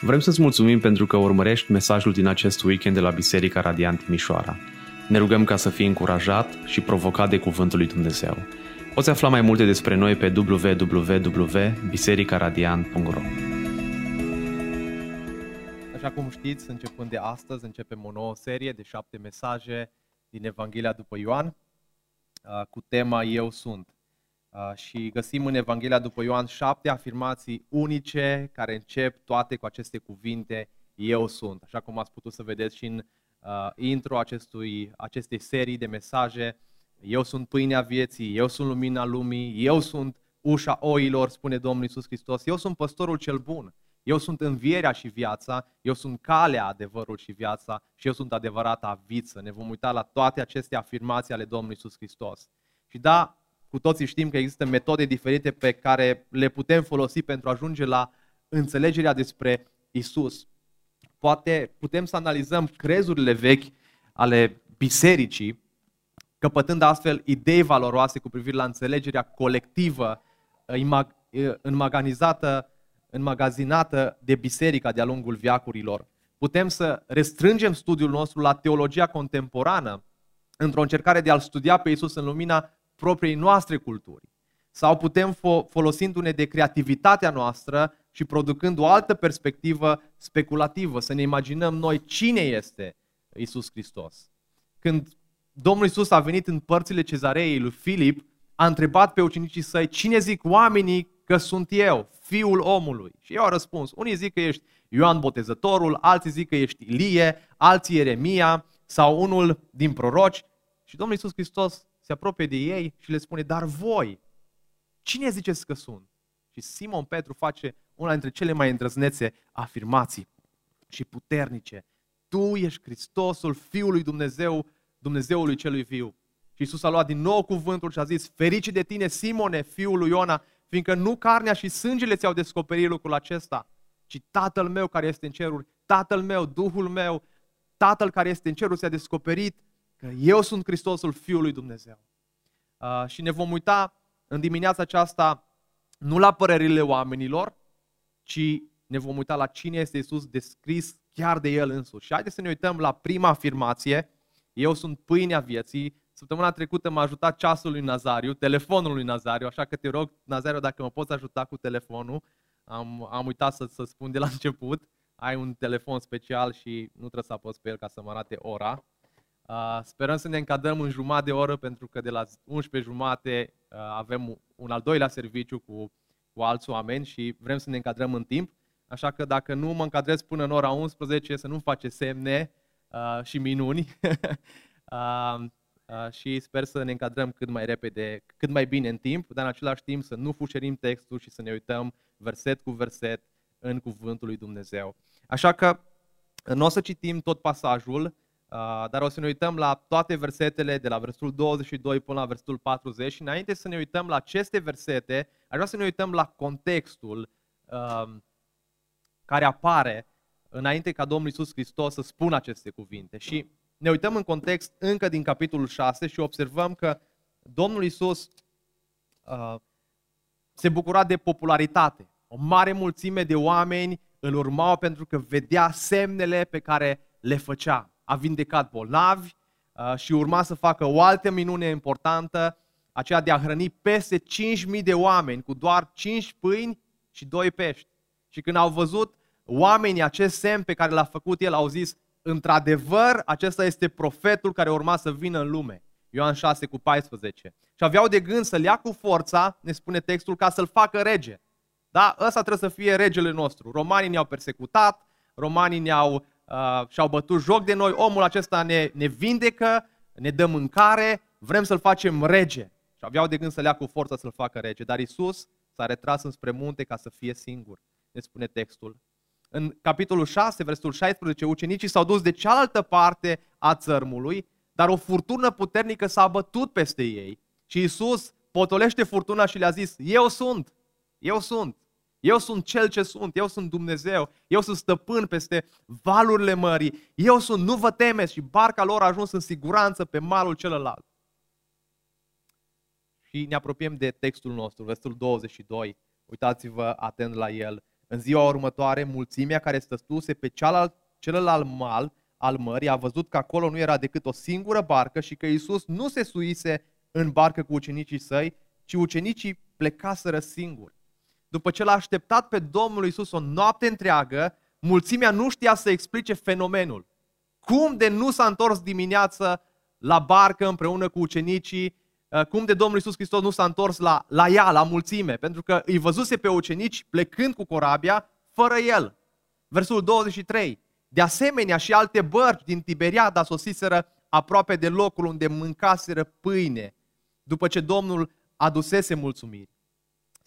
Vrem să-ți mulțumim pentru că urmărești mesajul din acest weekend de la Biserica Radiant Timișoara. Ne rugăm ca să fii încurajat și provocat de Cuvântul lui Dumnezeu. Poți afla mai multe despre noi pe www.bisericaradiant.ro Așa cum știți, începând de astăzi, începem o nouă serie de șapte mesaje din Evanghelia după Ioan uh, cu tema Eu sunt. Uh, și găsim în Evanghelia după Ioan șapte afirmații unice care încep toate cu aceste cuvinte Eu sunt. Așa cum ați putut să vedeți și în uh, intro acestui, acestei serii de mesaje, Eu sunt pâinea vieții, Eu sunt lumina lumii, Eu sunt ușa oilor, spune Domnul Isus Hristos, Eu sunt păstorul cel bun, Eu sunt învierea și viața, Eu sunt calea, adevărul și viața și Eu sunt adevărata viță. Ne vom uita la toate aceste afirmații ale Domnului Isus Hristos. Și da, cu toții știm că există metode diferite pe care le putem folosi pentru a ajunge la înțelegerea despre Isus. Poate putem să analizăm crezurile vechi ale bisericii, căpătând astfel idei valoroase cu privire la înțelegerea colectivă, înmaganizată, înmagazinată de biserica de-a lungul viacurilor. Putem să restrângem studiul nostru la teologia contemporană, într-o încercare de a-L studia pe Isus în lumina propriei noastre culturi. Sau putem, fo- folosindu-ne de creativitatea noastră și producând o altă perspectivă speculativă, să ne imaginăm noi cine este Isus Hristos. Când Domnul Isus a venit în părțile cezarei lui Filip, a întrebat pe ucenicii săi, cine zic oamenii că sunt eu, fiul omului? Și eu a răspuns, unii zic că ești Ioan Botezătorul, alții zic că ești Ilie, alții Ieremia sau unul din proroci. Și Domnul Isus Hristos se apropie de ei și le spune, dar voi, cine ziceți că sunt? Și Simon Petru face una dintre cele mai îndrăznețe afirmații și puternice. Tu ești Hristosul, Fiul lui Dumnezeu, Dumnezeului celui viu. Și Iisus a luat din nou cuvântul și a zis, ferice de tine, Simone, fiul lui Iona, fiindcă nu carnea și sângele ți-au descoperit lucrul acesta, ci Tatăl meu care este în ceruri, Tatăl meu, Duhul meu, Tatăl care este în ceruri ți-a descoperit că eu sunt Hristosul Fiului Dumnezeu. Uh, și ne vom uita în dimineața aceasta nu la părerile oamenilor, ci ne vom uita la cine este Isus descris chiar de El însuși. Și haideți să ne uităm la prima afirmație, eu sunt pâinea vieții. Săptămâna trecută m-a ajutat ceasul lui Nazariu, telefonul lui Nazariu, așa că te rog, Nazariu, dacă mă poți ajuta cu telefonul, am, am uitat să, să spun de la început, ai un telefon special și nu trebuie să apăs pe el ca să mă arate ora. Uh, sperăm să ne încadrăm în jumătate de oră pentru că de la 11 jumate uh, avem un al doilea serviciu cu, cu alți oameni și vrem să ne încadrăm în timp. Așa că dacă nu mă încadrez până în ora 11, să nu face semne uh, și minuni. uh, uh, și sper să ne încadrăm cât mai repede, cât mai bine în timp, dar în același timp să nu fușerim textul și să ne uităm verset cu verset în cuvântul lui Dumnezeu. Așa că nu o să citim tot pasajul, Uh, dar o să ne uităm la toate versetele de la versetul 22 până la versetul 40 și înainte să ne uităm la aceste versete, aș vrea să ne uităm la contextul uh, care apare înainte ca Domnul Isus Hristos să spună aceste cuvinte. Și ne uităm în context încă din capitolul 6 și observăm că Domnul Isus uh, se bucura de popularitate. O mare mulțime de oameni îl urmau pentru că vedea semnele pe care le făcea a vindecat bolnavi uh, și urma să facă o altă minune importantă, aceea de a hrăni peste 5.000 de oameni cu doar 5 pâini și 2 pești. Și când au văzut oamenii acest semn pe care l-a făcut el, au zis, într-adevăr, acesta este profetul care urma să vină în lume. Ioan 6 cu 14. Și aveau de gând să-l ia cu forța, ne spune textul, ca să-l facă rege. Da? Ăsta trebuie să fie regele nostru. Romanii ne-au persecutat, romanii ne-au uh, și-au bătut joc de noi, omul acesta ne, ne vindecă, ne dă mâncare, vrem să-l facem rege. Și aveau de gând să le ia cu forța să-l facă rege. Dar Isus s-a retras înspre munte ca să fie singur, ne spune textul. În capitolul 6, versetul 16, ucenicii s-au dus de cealaltă parte a țărmului, dar o furtună puternică s-a bătut peste ei. Și Isus potolește furtuna și le-a zis, eu sunt, eu sunt. Eu sunt cel ce sunt, eu sunt Dumnezeu, eu sunt stăpân peste valurile mării, eu sunt, nu vă temeți și barca lor a ajuns în siguranță pe malul celălalt. Și ne apropiem de textul nostru, versetul 22, uitați-vă atent la el. În ziua următoare, mulțimea care stătuse pe cealalt, celălalt mal al mării a văzut că acolo nu era decât o singură barcă și că Iisus nu se suise în barcă cu ucenicii săi, ci ucenicii plecaseră singuri. După ce l-a așteptat pe Domnul Iisus o noapte întreagă, mulțimea nu știa să explice fenomenul. Cum de nu s-a întors dimineață la barcă împreună cu ucenicii, uh, cum de Domnul Iisus Hristos nu s-a întors la, la ea, la mulțime, pentru că îi văzuse pe ucenici plecând cu corabia fără el. Versul 23. De asemenea și alte bărci din Tiberiada sosiseră aproape de locul unde mâncaseră pâine, după ce Domnul adusese mulțumiri.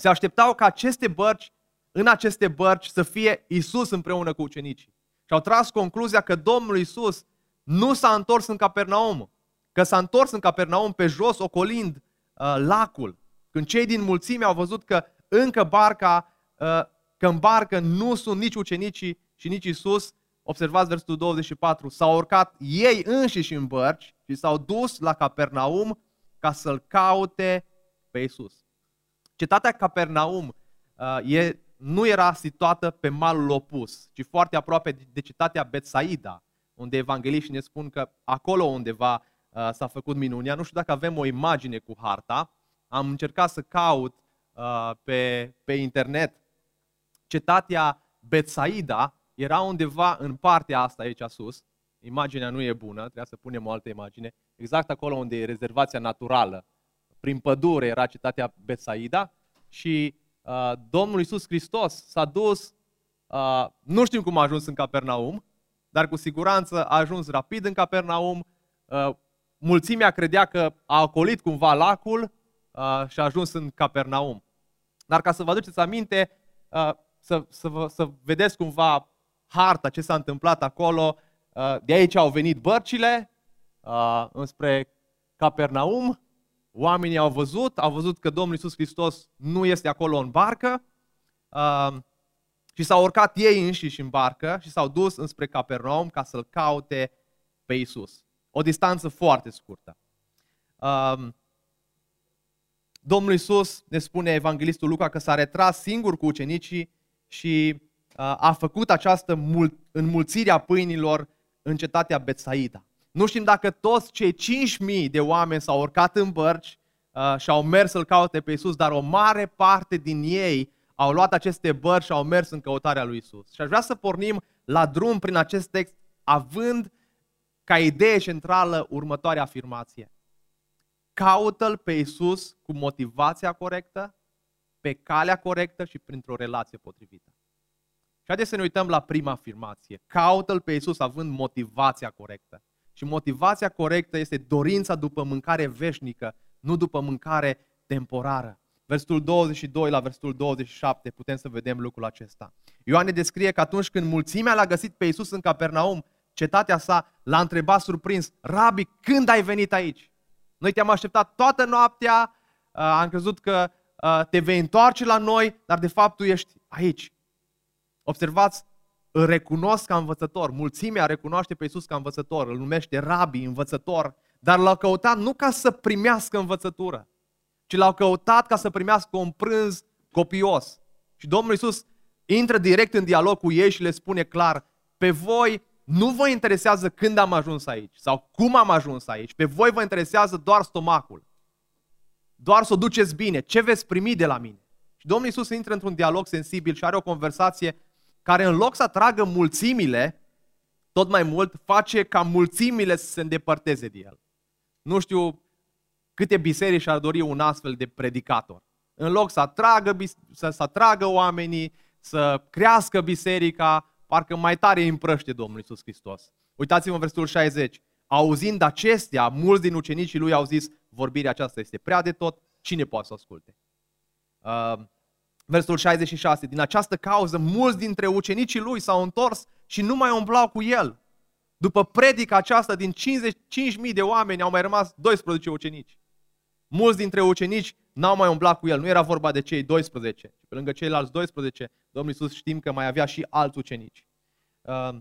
Se așteptau ca aceste bărci, în aceste bărci, să fie Isus împreună cu ucenicii. Și au tras concluzia că Domnul Isus nu s-a întors în Capernaum, că s-a întors în Capernaum pe jos, ocolind uh, lacul. Când cei din mulțime au văzut că încă barca, uh, că în barcă nu sunt nici ucenicii și nici Isus, observați versetul 24, s-au urcat ei înșiși în bărci și s-au dus la Capernaum ca să-L caute pe Isus. Cetatea Capernaum uh, e, nu era situată pe malul opus, ci foarte aproape de cetatea Betsaida, unde evangeliștii ne spun că acolo undeva uh, s-a făcut minunia. Nu știu dacă avem o imagine cu harta. Am încercat să caut uh, pe, pe internet. Cetatea Betsaida era undeva în partea asta aici sus. Imaginea nu e bună, trebuie să punem o altă imagine. Exact acolo unde e rezervația naturală. Prin pădure era cetatea Betsaida și uh, Domnul Iisus Hristos s-a dus, uh, nu știm cum a ajuns în Capernaum, dar cu siguranță a ajuns rapid în Capernaum. Uh, mulțimea credea că a ocolit cumva lacul uh, și a ajuns în Capernaum. Dar ca să vă aduceți aminte, uh, să, să, vă, să vedeți cumva harta, ce s-a întâmplat acolo, de aici au venit bărcile înspre Capernaum, oamenii au văzut, au văzut că Domnul Iisus Hristos nu este acolo în barcă, și s-au urcat ei înșiși în barcă și s-au dus înspre Capernaum ca să-L caute pe Isus. O distanță foarte scurtă. Um, Domnul Isus ne spune evanghelistul Luca că s-a retras singur cu ucenicii și uh, a făcut această mul- înmulțire a pâinilor în cetatea Betsaida. Nu știm dacă toți cei 5.000 de oameni s-au urcat în bărci uh, și au mers să-L caute pe Isus, dar o mare parte din ei au luat aceste bărci și au mers în căutarea lui Isus. Și aș vrea să pornim la drum prin acest text, având ca idee centrală următoarea afirmație. Caută-L pe Isus cu motivația corectă, pe calea corectă și printr-o relație potrivită. Și haideți să ne uităm la prima afirmație. Caută-L pe Isus având motivația corectă. Și motivația corectă este dorința după mâncare veșnică, nu după mâncare temporară versetul 22 la versetul 27, putem să vedem lucrul acesta. Ioan ne descrie că atunci când mulțimea l-a găsit pe Iisus în Capernaum, cetatea sa l-a întrebat surprins, Rabi, când ai venit aici? Noi te-am așteptat toată noaptea, uh, am crezut că uh, te vei întoarce la noi, dar de fapt tu ești aici. Observați, îl recunosc ca învățător. Mulțimea recunoaște pe Iisus ca învățător, îl numește Rabi, învățător, dar l-a căutat nu ca să primească învățătură, ci l-au căutat ca să primească un prânz copios. Și Domnul Iisus intră direct în dialog cu ei și le spune clar, pe voi nu vă interesează când am ajuns aici sau cum am ajuns aici, pe voi vă interesează doar stomacul. Doar să o duceți bine, ce veți primi de la mine. Și Domnul Iisus intră într-un dialog sensibil și are o conversație care în loc să atragă mulțimile, tot mai mult face ca mulțimile să se îndepărteze de el. Nu știu Câte biserici ar dori un astfel de predicator? În loc să atragă, să, să atragă oamenii, să crească biserica, parcă mai tare îi împrăște Domnul Iisus Hristos. Uitați-vă în versetul 60. Auzind acestea, mulți din ucenicii lui au zis, vorbirea aceasta este prea de tot, cine poate să asculte? Uh, versetul 66. Din această cauză, mulți dintre ucenicii lui s-au întors și nu mai umblau cu el. După predica aceasta, din 55.000 de oameni au mai rămas 12 ucenici. Mulți dintre ucenici n-au mai umblat cu el. Nu era vorba de cei 12. Pe lângă ceilalți 12, Domnul Iisus știm că mai avea și alți ucenici. Uh,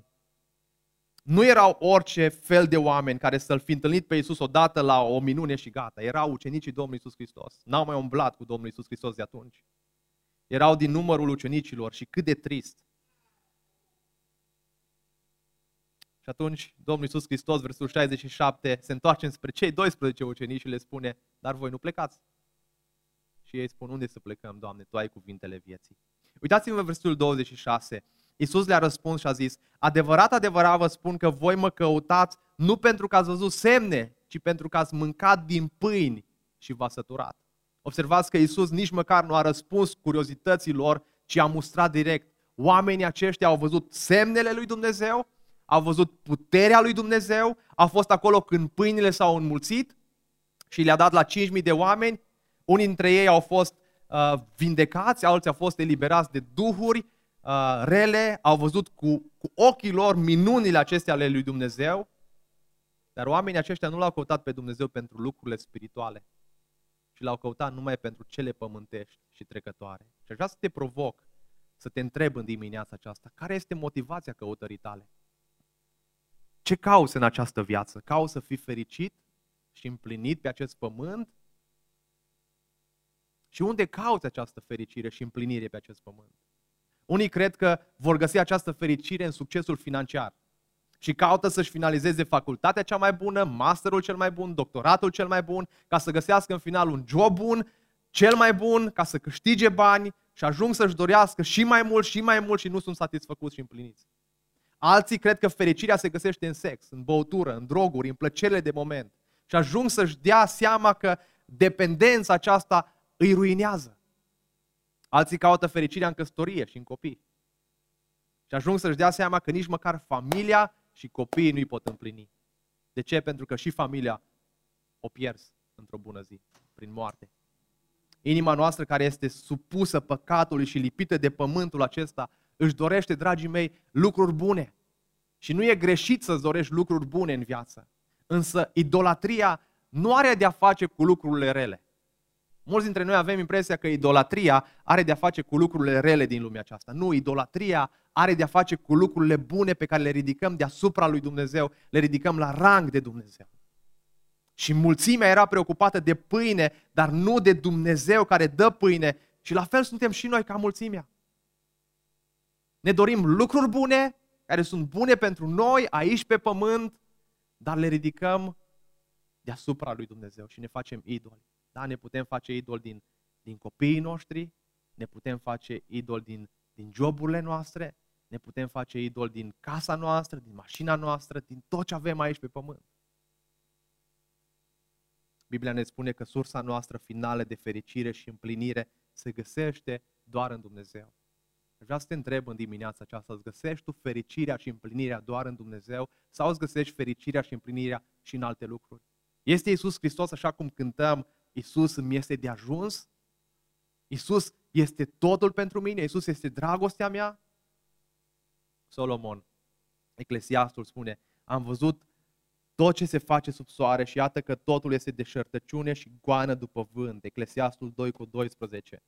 nu erau orice fel de oameni care să-L fi întâlnit pe Iisus odată la o minune și gata. Erau ucenicii Domnului Iisus Hristos. N-au mai umblat cu Domnul Iisus Hristos de atunci. Erau din numărul ucenicilor și cât de trist. Și atunci Domnul Iisus Hristos, versul 67, se întoarce spre cei 12 ucenici și le spune, dar voi nu plecați. Și ei spun, unde să plecăm, Doamne, Tu ai cuvintele vieții. Uitați-vă versul 26. Iisus le-a răspuns și a zis, adevărat, adevărat vă spun că voi mă căutați nu pentru că ați văzut semne, ci pentru că ați mâncat din pâini și v-a săturat. Observați că Iisus nici măcar nu a răspuns curiozității lor, ci a mustrat direct. Oamenii aceștia au văzut semnele lui Dumnezeu, au văzut puterea lui Dumnezeu, au fost acolo când pâinile s-au înmulțit și le-a dat la 5.000 de oameni. Unii dintre ei au fost uh, vindecați, alții au fost eliberați de duhuri uh, rele, au văzut cu, cu ochii lor minunile acestea ale lui Dumnezeu, dar oamenii aceștia nu l-au căutat pe Dumnezeu pentru lucrurile spirituale, ci l-au căutat numai pentru cele pământești și trecătoare. Și aș vrea să te provoc să te întreb în dimineața aceasta, care este motivația căutării tale? Ce cauți în această viață? Cauți să fii fericit și împlinit pe acest pământ? Și unde cauți această fericire și împlinire pe acest pământ? Unii cred că vor găsi această fericire în succesul financiar și caută să-și finalizeze facultatea cea mai bună, masterul cel mai bun, doctoratul cel mai bun, ca să găsească în final un job bun, cel mai bun, ca să câștige bani și ajung să-și dorească și mai mult și mai mult și nu sunt satisfăcuți și împliniți. Alții cred că fericirea se găsește în sex, în băutură, în droguri, în plăcerile de moment. Și ajung să-și dea seama că dependența aceasta îi ruinează. Alții caută fericirea în căsătorie și în copii. Și ajung să-și dea seama că nici măcar familia și copiii nu-i pot împlini. De ce? Pentru că și familia o pierzi într-o bună zi, prin moarte. Inima noastră care este supusă păcatului și lipită de pământul acesta, își dorește, dragii mei, lucruri bune. Și nu e greșit să-ți dorești lucruri bune în viață. Însă idolatria nu are de-a face cu lucrurile rele. Mulți dintre noi avem impresia că idolatria are de-a face cu lucrurile rele din lumea aceasta. Nu, idolatria are de-a face cu lucrurile bune pe care le ridicăm deasupra lui Dumnezeu, le ridicăm la rang de Dumnezeu. Și mulțimea era preocupată de pâine, dar nu de Dumnezeu care dă pâine. Și la fel suntem și noi ca mulțimea. Ne dorim lucruri bune, care sunt bune pentru noi aici pe pământ, dar le ridicăm deasupra lui Dumnezeu și ne facem idoli. Da, ne putem face idol din, din copiii noștri, ne putem face idol din, din joburile noastre, ne putem face idol din casa noastră, din mașina noastră, din tot ce avem aici pe pământ. Biblia ne spune că sursa noastră finală de fericire și împlinire se găsește doar în Dumnezeu. Vreau să te întreb în dimineața aceasta, îți găsești tu fericirea și împlinirea doar în Dumnezeu sau îți găsești fericirea și împlinirea și în alte lucruri? Este Iisus Hristos așa cum cântăm Isus îmi este de ajuns? Isus este totul pentru mine? Isus este dragostea mea? Solomon, Eclesiastul spune, am văzut tot ce se face sub soare și iată că totul este deșertăciune și goană după vânt. Eclesiastul 2 cu 12.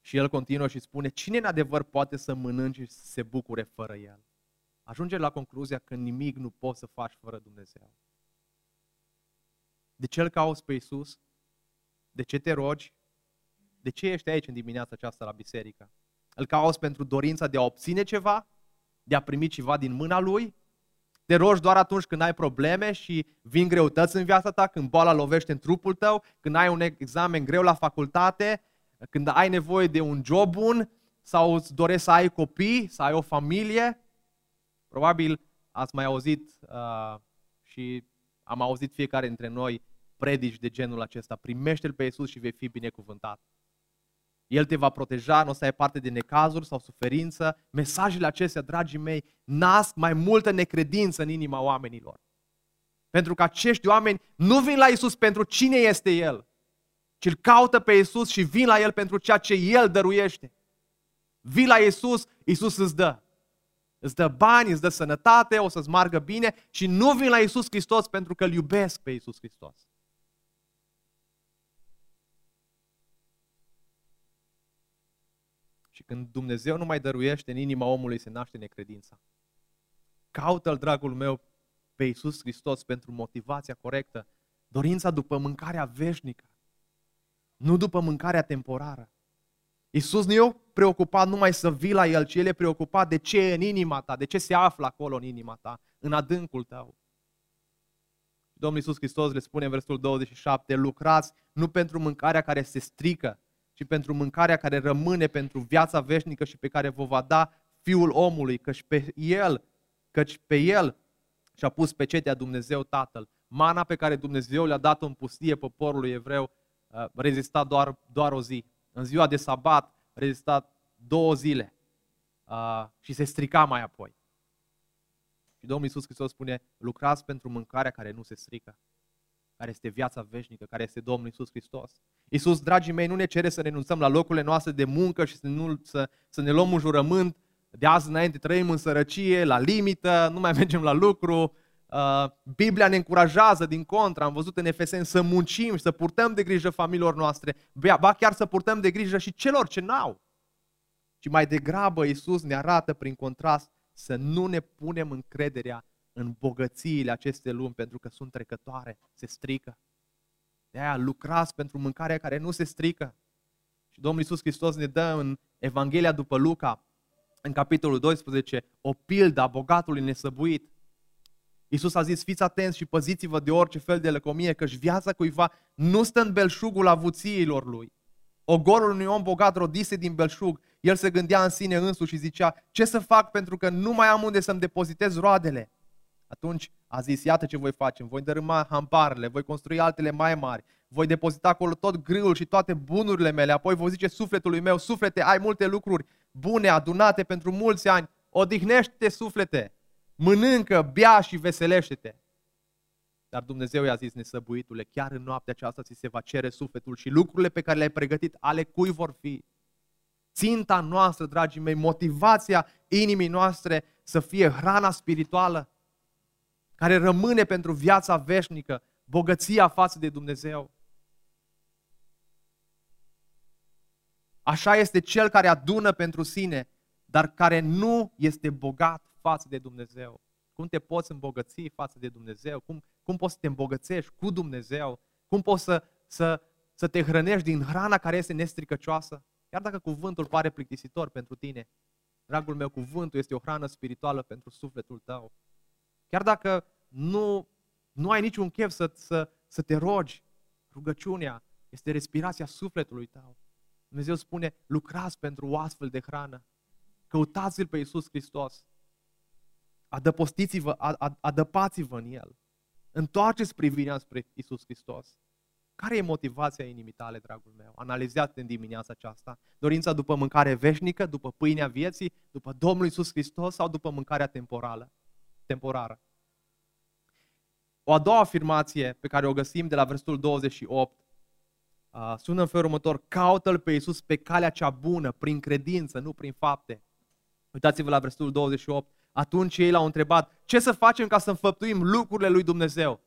Și el continuă și spune, cine în adevăr poate să mănânce și să se bucure fără el? Ajunge la concluzia că nimic nu poți să faci fără Dumnezeu. De ce îl cauți pe Iisus? De ce te rogi? De ce ești aici în dimineața aceasta la biserică? Îl cauți pentru dorința de a obține ceva? De a primi ceva din mâna Lui? Te rogi doar atunci când ai probleme și vin greutăți în viața ta, când boala lovește în trupul tău, când ai un examen greu la facultate, când ai nevoie de un job bun sau îți dorești să ai copii, să ai o familie. Probabil ați mai auzit uh, și am auzit fiecare dintre noi predici de genul acesta. Primește-L pe Iisus și vei fi binecuvântat. El te va proteja, nu o să ai parte de necazuri sau suferință. Mesajele acestea, dragii mei, nasc mai multă necredință în inima oamenilor. Pentru că acești oameni nu vin la Isus pentru cine este El, ci îl caută pe Isus și vin la El pentru ceea ce El dăruiește. Vii la Isus, Isus îți dă. Îți dă bani, îți dă sănătate, o să-ți margă bine și nu vin la Isus Hristos pentru că îl iubesc pe Isus Hristos. Când Dumnezeu nu mai dăruiește în inima omului, se naște necredința. Caută-L, dragul meu, pe Iisus Hristos pentru motivația corectă, dorința după mâncarea veșnică, nu după mâncarea temporară. Iisus nu e preocupat numai să vii la El, ci El e preocupat de ce e în inima ta, de ce se află acolo în inima ta, în adâncul tău. Domnul Iisus Hristos le spune în versetul 27, lucrați nu pentru mâncarea care se strică, ci pentru mâncarea care rămâne pentru viața veșnică și pe care vă va da Fiul omului, căci pe El, căci pe El și-a pus pecetea Dumnezeu Tatăl. Mana pe care Dumnezeu le-a dat în pustie poporului evreu uh, rezista doar, doar o zi. În ziua de sabat rezista două zile uh, și se strica mai apoi. Și Domnul Iisus Hristos spune, lucrați pentru mâncarea care nu se strică, care este viața veșnică, care este Domnul Iisus Hristos. Iisus, dragii mei, nu ne cere să renunțăm la locurile noastre de muncă și să, nu, să, să ne luăm un jurământ de azi înainte trăim în sărăcie, la limită, nu mai mergem la lucru. Uh, Biblia ne încurajează din contra, am văzut în Efeseni, să muncim și să purtăm de grijă familiilor noastre, ba chiar să purtăm de grijă și celor ce n-au. Și mai degrabă Iisus ne arată prin contrast să nu ne punem încrederea în bogățiile acestei lumi pentru că sunt trecătoare, se strică. De aia lucrați pentru mâncarea care nu se strică. Și Domnul Iisus Hristos ne dă în Evanghelia după Luca, în capitolul 12, o pildă a bogatului nesăbuit. Iisus a zis, fiți atenți și păziți-vă de orice fel de lăcomie, căci viața cuiva nu stă în belșugul avuțiilor lui. Ogorul unui om bogat rodise din belșug. El se gândea în sine însuși și zicea, ce să fac pentru că nu mai am unde să-mi depozitez roadele? Atunci a zis, iată ce voi face, voi dărâma hamparele, voi construi altele mai mari, voi depozita acolo tot grâul și toate bunurile mele, apoi voi zice sufletului meu, suflete, ai multe lucruri bune adunate pentru mulți ani, odihnește suflete, mănâncă, bea și veselește-te. Dar Dumnezeu i-a zis, nesăbuitule, chiar în noaptea aceasta ți se va cere sufletul și lucrurile pe care le-ai pregătit, ale cui vor fi? Ținta noastră, dragii mei, motivația inimii noastre să fie hrana spirituală, care rămâne pentru viața veșnică, bogăția față de Dumnezeu. Așa este cel care adună pentru sine, dar care nu este bogat față de Dumnezeu. Cum te poți îmbogăți față de Dumnezeu? Cum, cum poți să te îmbogățești cu Dumnezeu? Cum poți să, să, să te hrănești din hrana care este nestricăcioasă? Chiar dacă cuvântul pare plictisitor pentru tine, dragul meu, cuvântul este o hrană spirituală pentru sufletul tău. Chiar dacă nu, nu ai niciun chef să, să, să te rogi, rugăciunea este respirația sufletului tău. Dumnezeu spune, lucrați pentru o astfel de hrană. Căutați-L pe Iisus Hristos. Adăpostiți-vă, adăpați-vă în El. Întoarceți privirea spre Iisus Hristos. Care e motivația inimii tale, dragul meu? Analizați în dimineața aceasta. Dorința după mâncare veșnică, după pâinea vieții, după Domnul Iisus Hristos sau după mâncarea temporală, temporară? O a doua afirmație pe care o găsim de la versetul 28 uh, sună în felul următor, caută-L pe Iisus pe calea cea bună, prin credință, nu prin fapte. Uitați-vă la versetul 28. Atunci ei l-au întrebat, ce să facem ca să înfăptuim lucrurile lui Dumnezeu?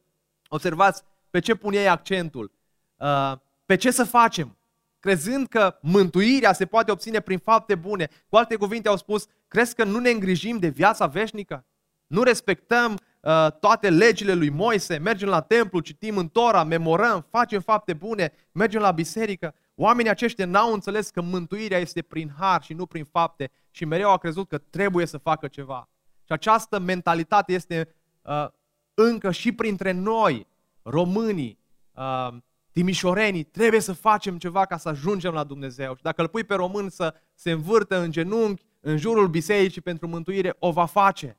Observați pe ce pun ei accentul. Uh, pe ce să facem? Crezând că mântuirea se poate obține prin fapte bune. Cu alte cuvinte au spus, crezi că nu ne îngrijim de viața veșnică? Nu respectăm Uh, toate legile lui Moise, mergem la templu, citim în Tora, memorăm, facem fapte bune, mergem la biserică. Oamenii aceștia n-au înțeles că mântuirea este prin har și nu prin fapte și mereu au crezut că trebuie să facă ceva. Și această mentalitate este uh, încă și printre noi, românii, uh, timișorenii, trebuie să facem ceva ca să ajungem la Dumnezeu. Și dacă îl pui pe român să se învârtă în genunchi, în jurul bisericii pentru mântuire, o va face.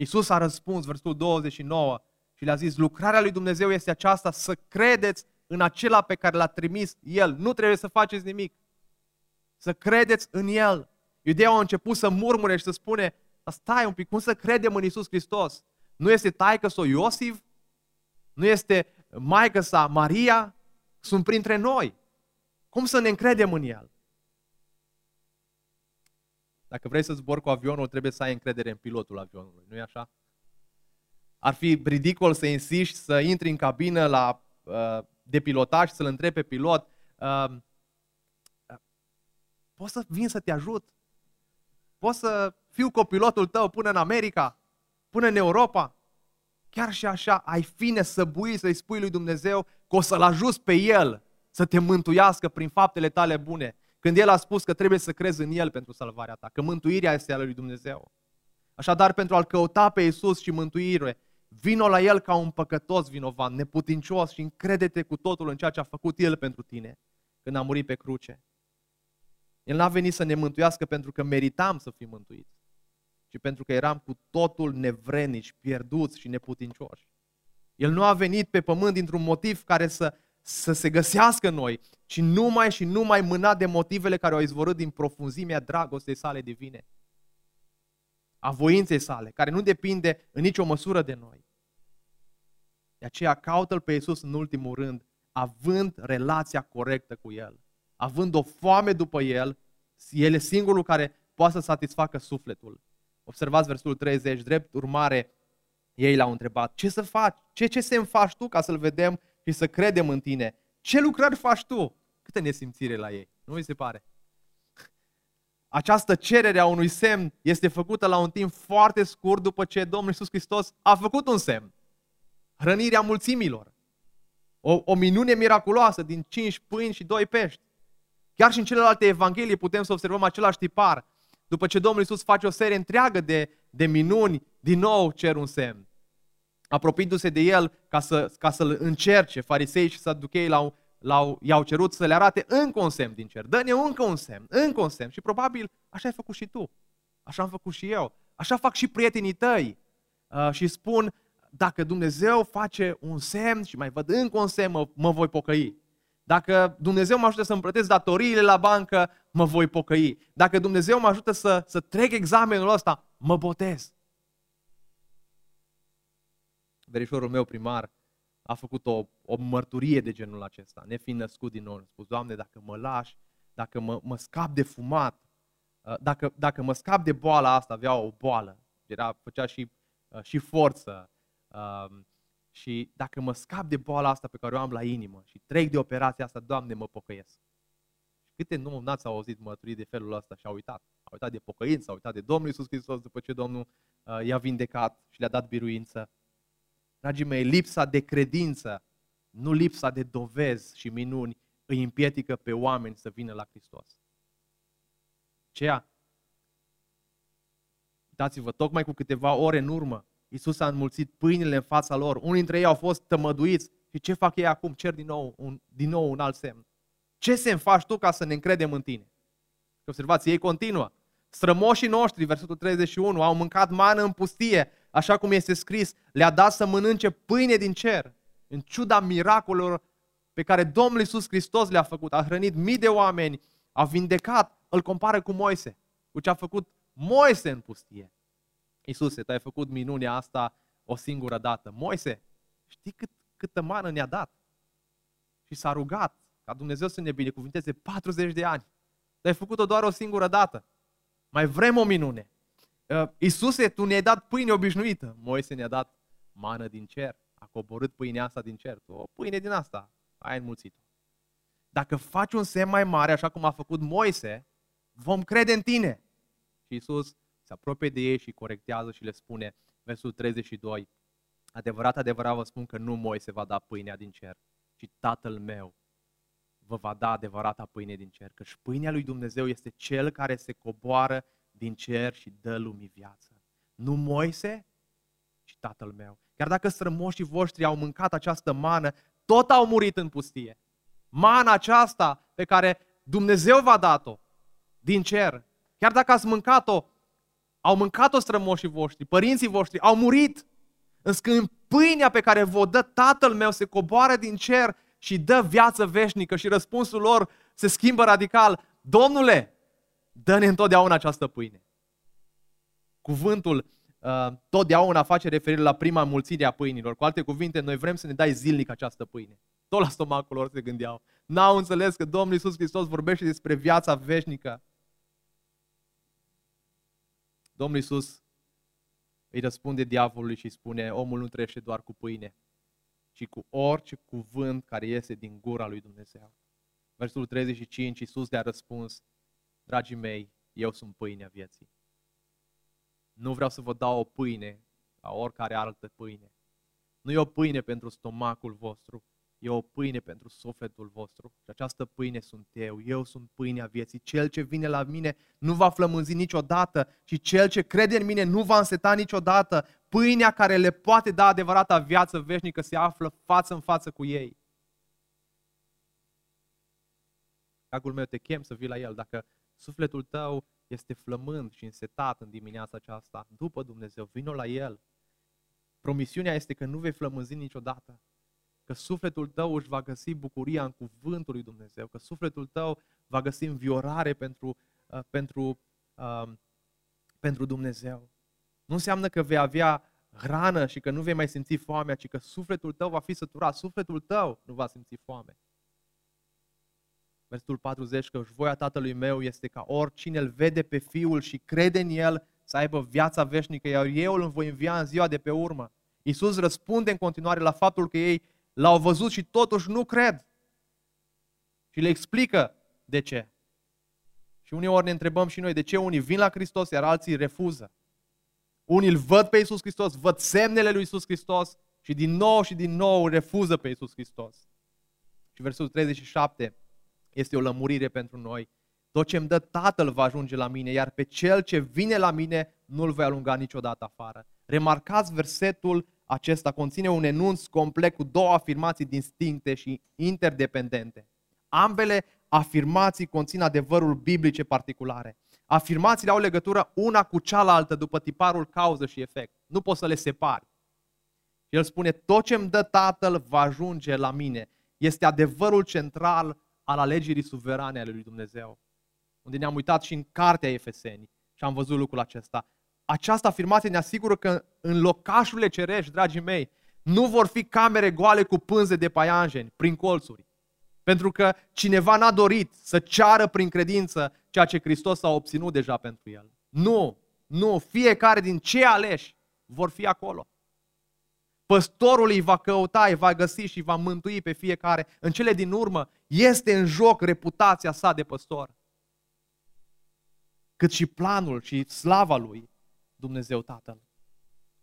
Iisus a răspuns, versetul 29, și le-a zis, lucrarea lui Dumnezeu este aceasta, să credeți în acela pe care l-a trimis El. Nu trebuie să faceți nimic. Să credeți în El. Iudeii au început să murmure și să spune, stai un pic, cum să credem în Iisus Hristos? Nu este taică sau Iosif? Nu este maică sa Maria? Sunt printre noi. Cum să ne încredem în El? Dacă vrei să zbori cu avionul, trebuie să ai încredere în pilotul avionului, nu-i așa? Ar fi ridicol să insiști să intri în cabină la, uh, de pilotaj și să-l întrebi pe pilot uh, poți să vin să te ajut? Poți să fiu copilotul tău până în America? Până în Europa? Chiar și așa ai fi nesăbuit să-i spui lui Dumnezeu că o să-l ajuți pe El să te mântuiască prin faptele tale bune. Când El a spus că trebuie să crezi în El pentru salvarea ta, că mântuirea este a lui Dumnezeu. Așadar, pentru a-L căuta pe Iisus și mântuire, vino la El ca un păcătos vinovat, neputincios și încrede-te cu totul în ceea ce a făcut El pentru tine când a murit pe cruce. El n-a venit să ne mântuiască pentru că meritam să fim mântuiți, ci pentru că eram cu totul nevrenici, pierduți și neputincioși. El nu a venit pe pământ dintr-un motiv care să, să se găsească în noi, ci numai și numai mânat de motivele care au izvorât din profunzimea dragostei sale divine, a voinței sale, care nu depinde în nicio măsură de noi. De aceea caută-L pe Iisus în ultimul rând, având relația corectă cu El, având o foame după El, El e singurul care poate să satisfacă sufletul. Observați versul 30, drept urmare, ei l-au întrebat, ce să faci? Ce, ce semn faci tu ca să-L vedem și să credem în tine? Ce lucrări faci tu? Câte nesimțire la ei, nu mi se pare? Această cerere a unui semn este făcută la un timp foarte scurt după ce Domnul Iisus Hristos a făcut un semn. Hrănirea mulțimilor. O, o minune miraculoasă din cinci pâini și doi pești. Chiar și în celelalte evanghelii putem să observăm același tipar. După ce Domnul Iisus face o serie întreagă de, de minuni, din nou cer un semn. Apropiindu-se de el ca, să, ca să-l încerce, farisei și saduchei l-au, l-au, i-au cerut să le arate încă un semn din cer. Dă-ne încă un semn, încă un semn. Și probabil așa ai făcut și tu. Așa am făcut și eu. Așa fac și prietenii tăi. Uh, și spun, dacă Dumnezeu face un semn și mai văd încă un semn, mă, mă voi pocăi. Dacă Dumnezeu mă ajută să-mi plătesc datoriile la bancă, mă voi pocăi. Dacă Dumnezeu mă ajută să, să trec examenul ăsta, mă botez. Verișorul meu primar a făcut o, o mărturie de genul acesta, nefiind născut din nou. A spus, Doamne, dacă mă lași, dacă mă, mă scap de fumat, uh, dacă, dacă mă scap de boala asta, avea o boală, era, făcea și, uh, și forță, um, și dacă mă scap de boala asta pe care o am la inimă și trec de operația asta, Doamne, mă pocăiesc. Și câte nu n-ați auzit mărturii de felul ăsta și au uitat. Au uitat de pocăință, au uitat de Domnul Iisus Hristos după ce Domnul uh, i-a vindecat și le-a dat biruință. Dragii mei, lipsa de credință, nu lipsa de dovezi și minuni, îi împiedică pe oameni să vină la Hristos. Ceea, uitați-vă, tocmai cu câteva ore în urmă, Iisus a înmulțit pâinile în fața lor. Unii dintre ei au fost tămăduiți. Și ce fac ei acum? Cer din nou un, din nou un alt semn. Ce semn faci tu ca să ne încredem în tine? Și observați, ei continuă. Strămoșii noștri, versetul 31, au mâncat mană în pustie, așa cum este scris, le-a dat să mănânce pâine din cer, în ciuda miracolelor pe care Domnul Iisus Hristos le-a făcut. A hrănit mii de oameni, a vindecat, îl compară cu Moise, cu ce a făcut Moise în pustie. Iisuse, tu ai făcut minunea asta o singură dată. Moise, știi cât, câtă mană ne-a dat? Și s-a rugat ca Dumnezeu să ne binecuvinteze 40 de ani. Tu ai făcut-o doar o singură dată. Mai vrem o minune. Uh, Iisuse, tu ne-ai dat pâine obișnuită. Moise ne-a dat mană din cer. A coborât pâinea asta din cer. O pâine din asta. Ai înmulțit-o. Dacă faci un semn mai mare, așa cum a făcut Moise, vom crede în tine. Și Iisus se apropie de ei și corectează și le spune, versul 32, adevărat, adevărat vă spun că nu Moise va da pâinea din cer, ci Tatăl meu vă va da adevărata pâine din cer, căci pâinea lui Dumnezeu este cel care se coboară din cer și dă lumii viață. Nu Moise, ci Tatăl meu. Chiar dacă strămoșii voștri au mâncat această mană, tot au murit în pustie. Mana aceasta pe care Dumnezeu v-a dat-o din cer, chiar dacă ați mâncat-o au mâncat-o strămoșii voștri, părinții voștri, au murit. În schimb, pâinea pe care vă dă tatăl meu se coboară din cer și dă viață veșnică și răspunsul lor se schimbă radical. Domnule, dă-ne întotdeauna această pâine. Cuvântul uh, totdeauna face referire la prima mulțire a pâinilor. Cu alte cuvinte, noi vrem să ne dai zilnic această pâine. Tot la stomacul lor se gândeau. N-au înțeles că Domnul Iisus Hristos vorbește despre viața veșnică Domnul Iisus îi răspunde diavolului și spune, omul nu trăiește doar cu pâine, ci cu orice cuvânt care iese din gura lui Dumnezeu. Versul 35, Iisus le-a răspuns, dragii mei, eu sunt pâinea vieții. Nu vreau să vă dau o pâine ca oricare altă pâine. Nu e o pâine pentru stomacul vostru, e o pâine pentru sufletul vostru. Și această pâine sunt eu, eu sunt pâinea vieții. Cel ce vine la mine nu va flămânzi niciodată și cel ce crede în mine nu va înseta niciodată. Pâinea care le poate da adevărata viață veșnică se află față în față cu ei. Dragul meu, te chem să vii la El. Dacă sufletul tău este flămând și însetat în dimineața aceasta, după Dumnezeu, vină la El. Promisiunea este că nu vei flămânzi niciodată că sufletul tău își va găsi bucuria în cuvântul lui Dumnezeu, că sufletul tău va găsi înviorare pentru, uh, pentru, uh, pentru Dumnezeu. Nu înseamnă că vei avea hrană și că nu vei mai simți foamea, ci că sufletul tău va fi săturat, sufletul tău nu va simți foame. Versetul 40, că voia Tatălui meu este ca oricine îl vede pe Fiul și crede în El să aibă viața veșnică, iar eu îl voi învia în ziua de pe urmă. Iisus răspunde în continuare la faptul că ei l-au văzut și totuși nu cred. Și le explică de ce. Și uneori ne întrebăm și noi de ce unii vin la Hristos, iar alții refuză. Unii îl văd pe Iisus Hristos, văd semnele lui Iisus Hristos și din nou și din nou refuză pe Iisus Hristos. Și versetul 37 este o lămurire pentru noi. Tot ce îmi dă Tatăl va ajunge la mine, iar pe cel ce vine la mine nu-l voi alunga niciodată afară. Remarcați versetul acesta conține un enunț complet cu două afirmații distincte și interdependente. Ambele afirmații conțin adevărul biblice particulare. Afirmațiile au legătură una cu cealaltă după tiparul cauză și efect. Nu poți să le separi. El spune, tot ce îmi dă Tatăl va ajunge la mine. Este adevărul central al alegerii suverane ale lui Dumnezeu. Unde ne-am uitat și în cartea Efeseni și am văzut lucrul acesta această afirmație ne asigură că în locașurile cerești, dragii mei, nu vor fi camere goale cu pânze de paianjeni prin colțuri. Pentru că cineva n-a dorit să ceară prin credință ceea ce Hristos a obținut deja pentru el. Nu, nu, fiecare din cei aleși vor fi acolo. Păstorul îi va căuta, îi va găsi și va mântui pe fiecare. În cele din urmă este în joc reputația sa de păstor. Cât și planul și slava lui Dumnezeu Tatăl.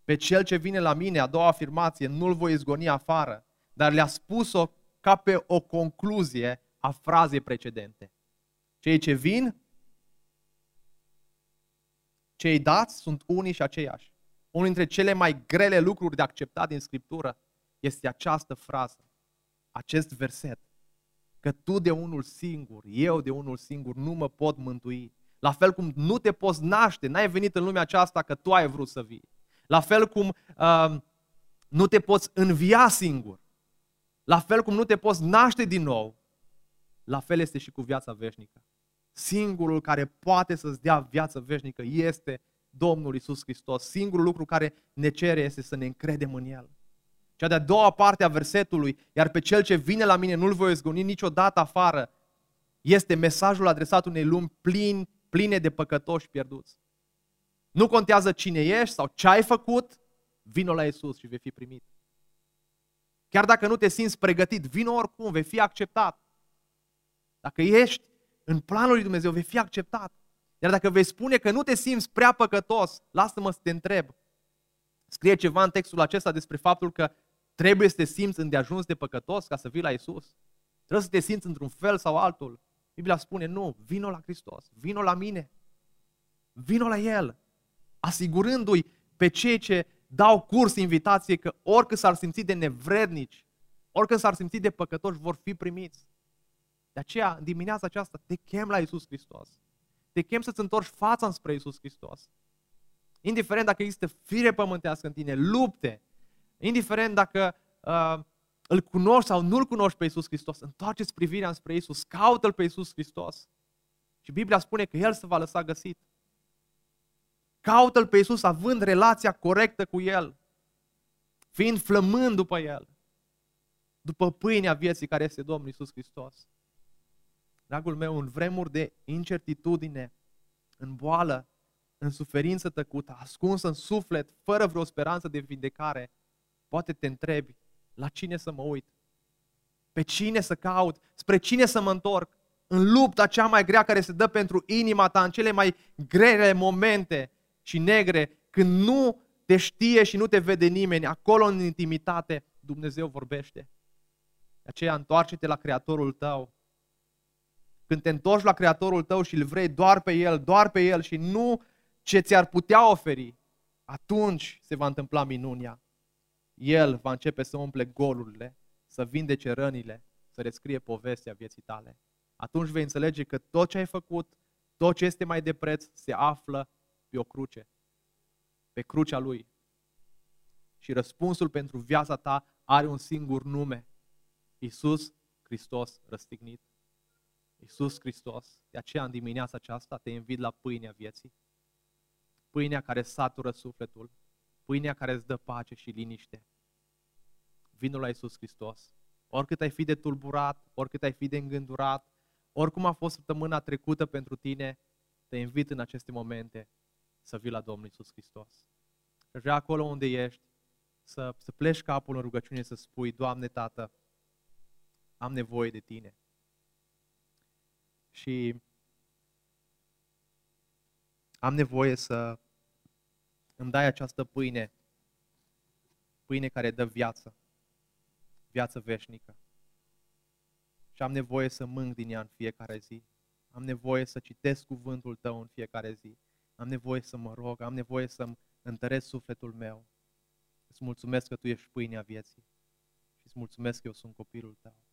Pe cel ce vine la mine, a doua afirmație, nu-l voi izgoni afară, dar le-a spus-o ca pe o concluzie a frazei precedente. Cei ce vin, cei dați sunt unii și aceiași. Unul dintre cele mai grele lucruri de acceptat din Scriptură este această frază, acest verset. Că tu de unul singur, eu de unul singur nu mă pot mântui. La fel cum nu te poți naște, n-ai venit în lumea aceasta că tu ai vrut să vii. La fel cum uh, nu te poți învia singur. La fel cum nu te poți naște din nou. La fel este și cu viața veșnică. Singurul care poate să-ți dea viață veșnică este Domnul Isus Hristos. Singurul lucru care ne cere este să ne încredem în El. Cea de-a doua parte a versetului, iar pe cel ce vine la mine nu-l voi zgoni niciodată afară, este mesajul adresat unei lumi plin pline de păcătoși pierduți. Nu contează cine ești sau ce ai făcut, vino la Isus și vei fi primit. Chiar dacă nu te simți pregătit, vino oricum, vei fi acceptat. Dacă ești în planul lui Dumnezeu, vei fi acceptat. Iar dacă vei spune că nu te simți prea păcătos, lasă-mă să te întreb. Scrie ceva în textul acesta despre faptul că trebuie să te simți îndeajuns de păcătos ca să vii la Isus. Trebuie să te simți într-un fel sau altul. Biblia spune, nu, vino la Hristos, vino la mine, vino la El, asigurându-i pe cei ce dau curs invitație că oricât s-ar simți de nevrednici, oricât s-ar simți de păcătoși, vor fi primiți. De aceea, în dimineața aceasta, te chem la Isus Hristos. Te chem să-ți întorci fața spre Isus Hristos. Indiferent dacă există fire pământească în tine, lupte, indiferent dacă uh, îl cunoști sau nu-L cunoști pe Iisus Hristos, întoarceți privirea spre Iisus, caută-L pe Iisus Hristos. Și Biblia spune că El se va lăsa găsit. Caută-L pe Iisus având relația corectă cu El, fiind flămând după El, după pâinea vieții care este Domnul Iisus Hristos. Dragul meu, în vremuri de incertitudine, în boală, în suferință tăcută, ascunsă în suflet, fără vreo speranță de vindecare, poate te întrebi, la cine să mă uit, pe cine să caut, spre cine să mă întorc, în lupta cea mai grea care se dă pentru inima ta, în cele mai grele momente și negre, când nu te știe și nu te vede nimeni, acolo în intimitate, Dumnezeu vorbește. De aceea întoarce-te la Creatorul tău. Când te întorci la Creatorul tău și îl vrei doar pe El, doar pe El și nu ce ți-ar putea oferi, atunci se va întâmpla minunia. El va începe să umple golurile, să vindece rănile, să rescrie povestea vieții tale. Atunci vei înțelege că tot ce ai făcut, tot ce este mai de preț, se află pe o cruce, pe crucea Lui. Și răspunsul pentru viața ta are un singur nume. Iisus Hristos răstignit. Iisus Hristos. De aceea în dimineața aceasta te invit la pâinea vieții. Pâinea care satură sufletul. Pâinea care îți dă pace și liniște. Vinul la Iisus Hristos. Oricât ai fi de tulburat, oricât ai fi de îngândurat, oricum a fost săptămâna trecută pentru tine, te invit în aceste momente să vii la Domnul Iisus Hristos. Și vrea acolo unde ești, să, să pleci capul în rugăciune să spui, Doamne Tată, am nevoie de Tine. Și am nevoie să îmi dai această pâine, pâine care dă viață, viață veșnică. Și am nevoie să mânc din ea în fiecare zi. Am nevoie să citesc cuvântul Tău în fiecare zi. Am nevoie să mă rog, am nevoie să-mi întăresc sufletul meu. Îți mulțumesc că Tu ești pâinea vieții și îți mulțumesc că eu sunt copilul Tău.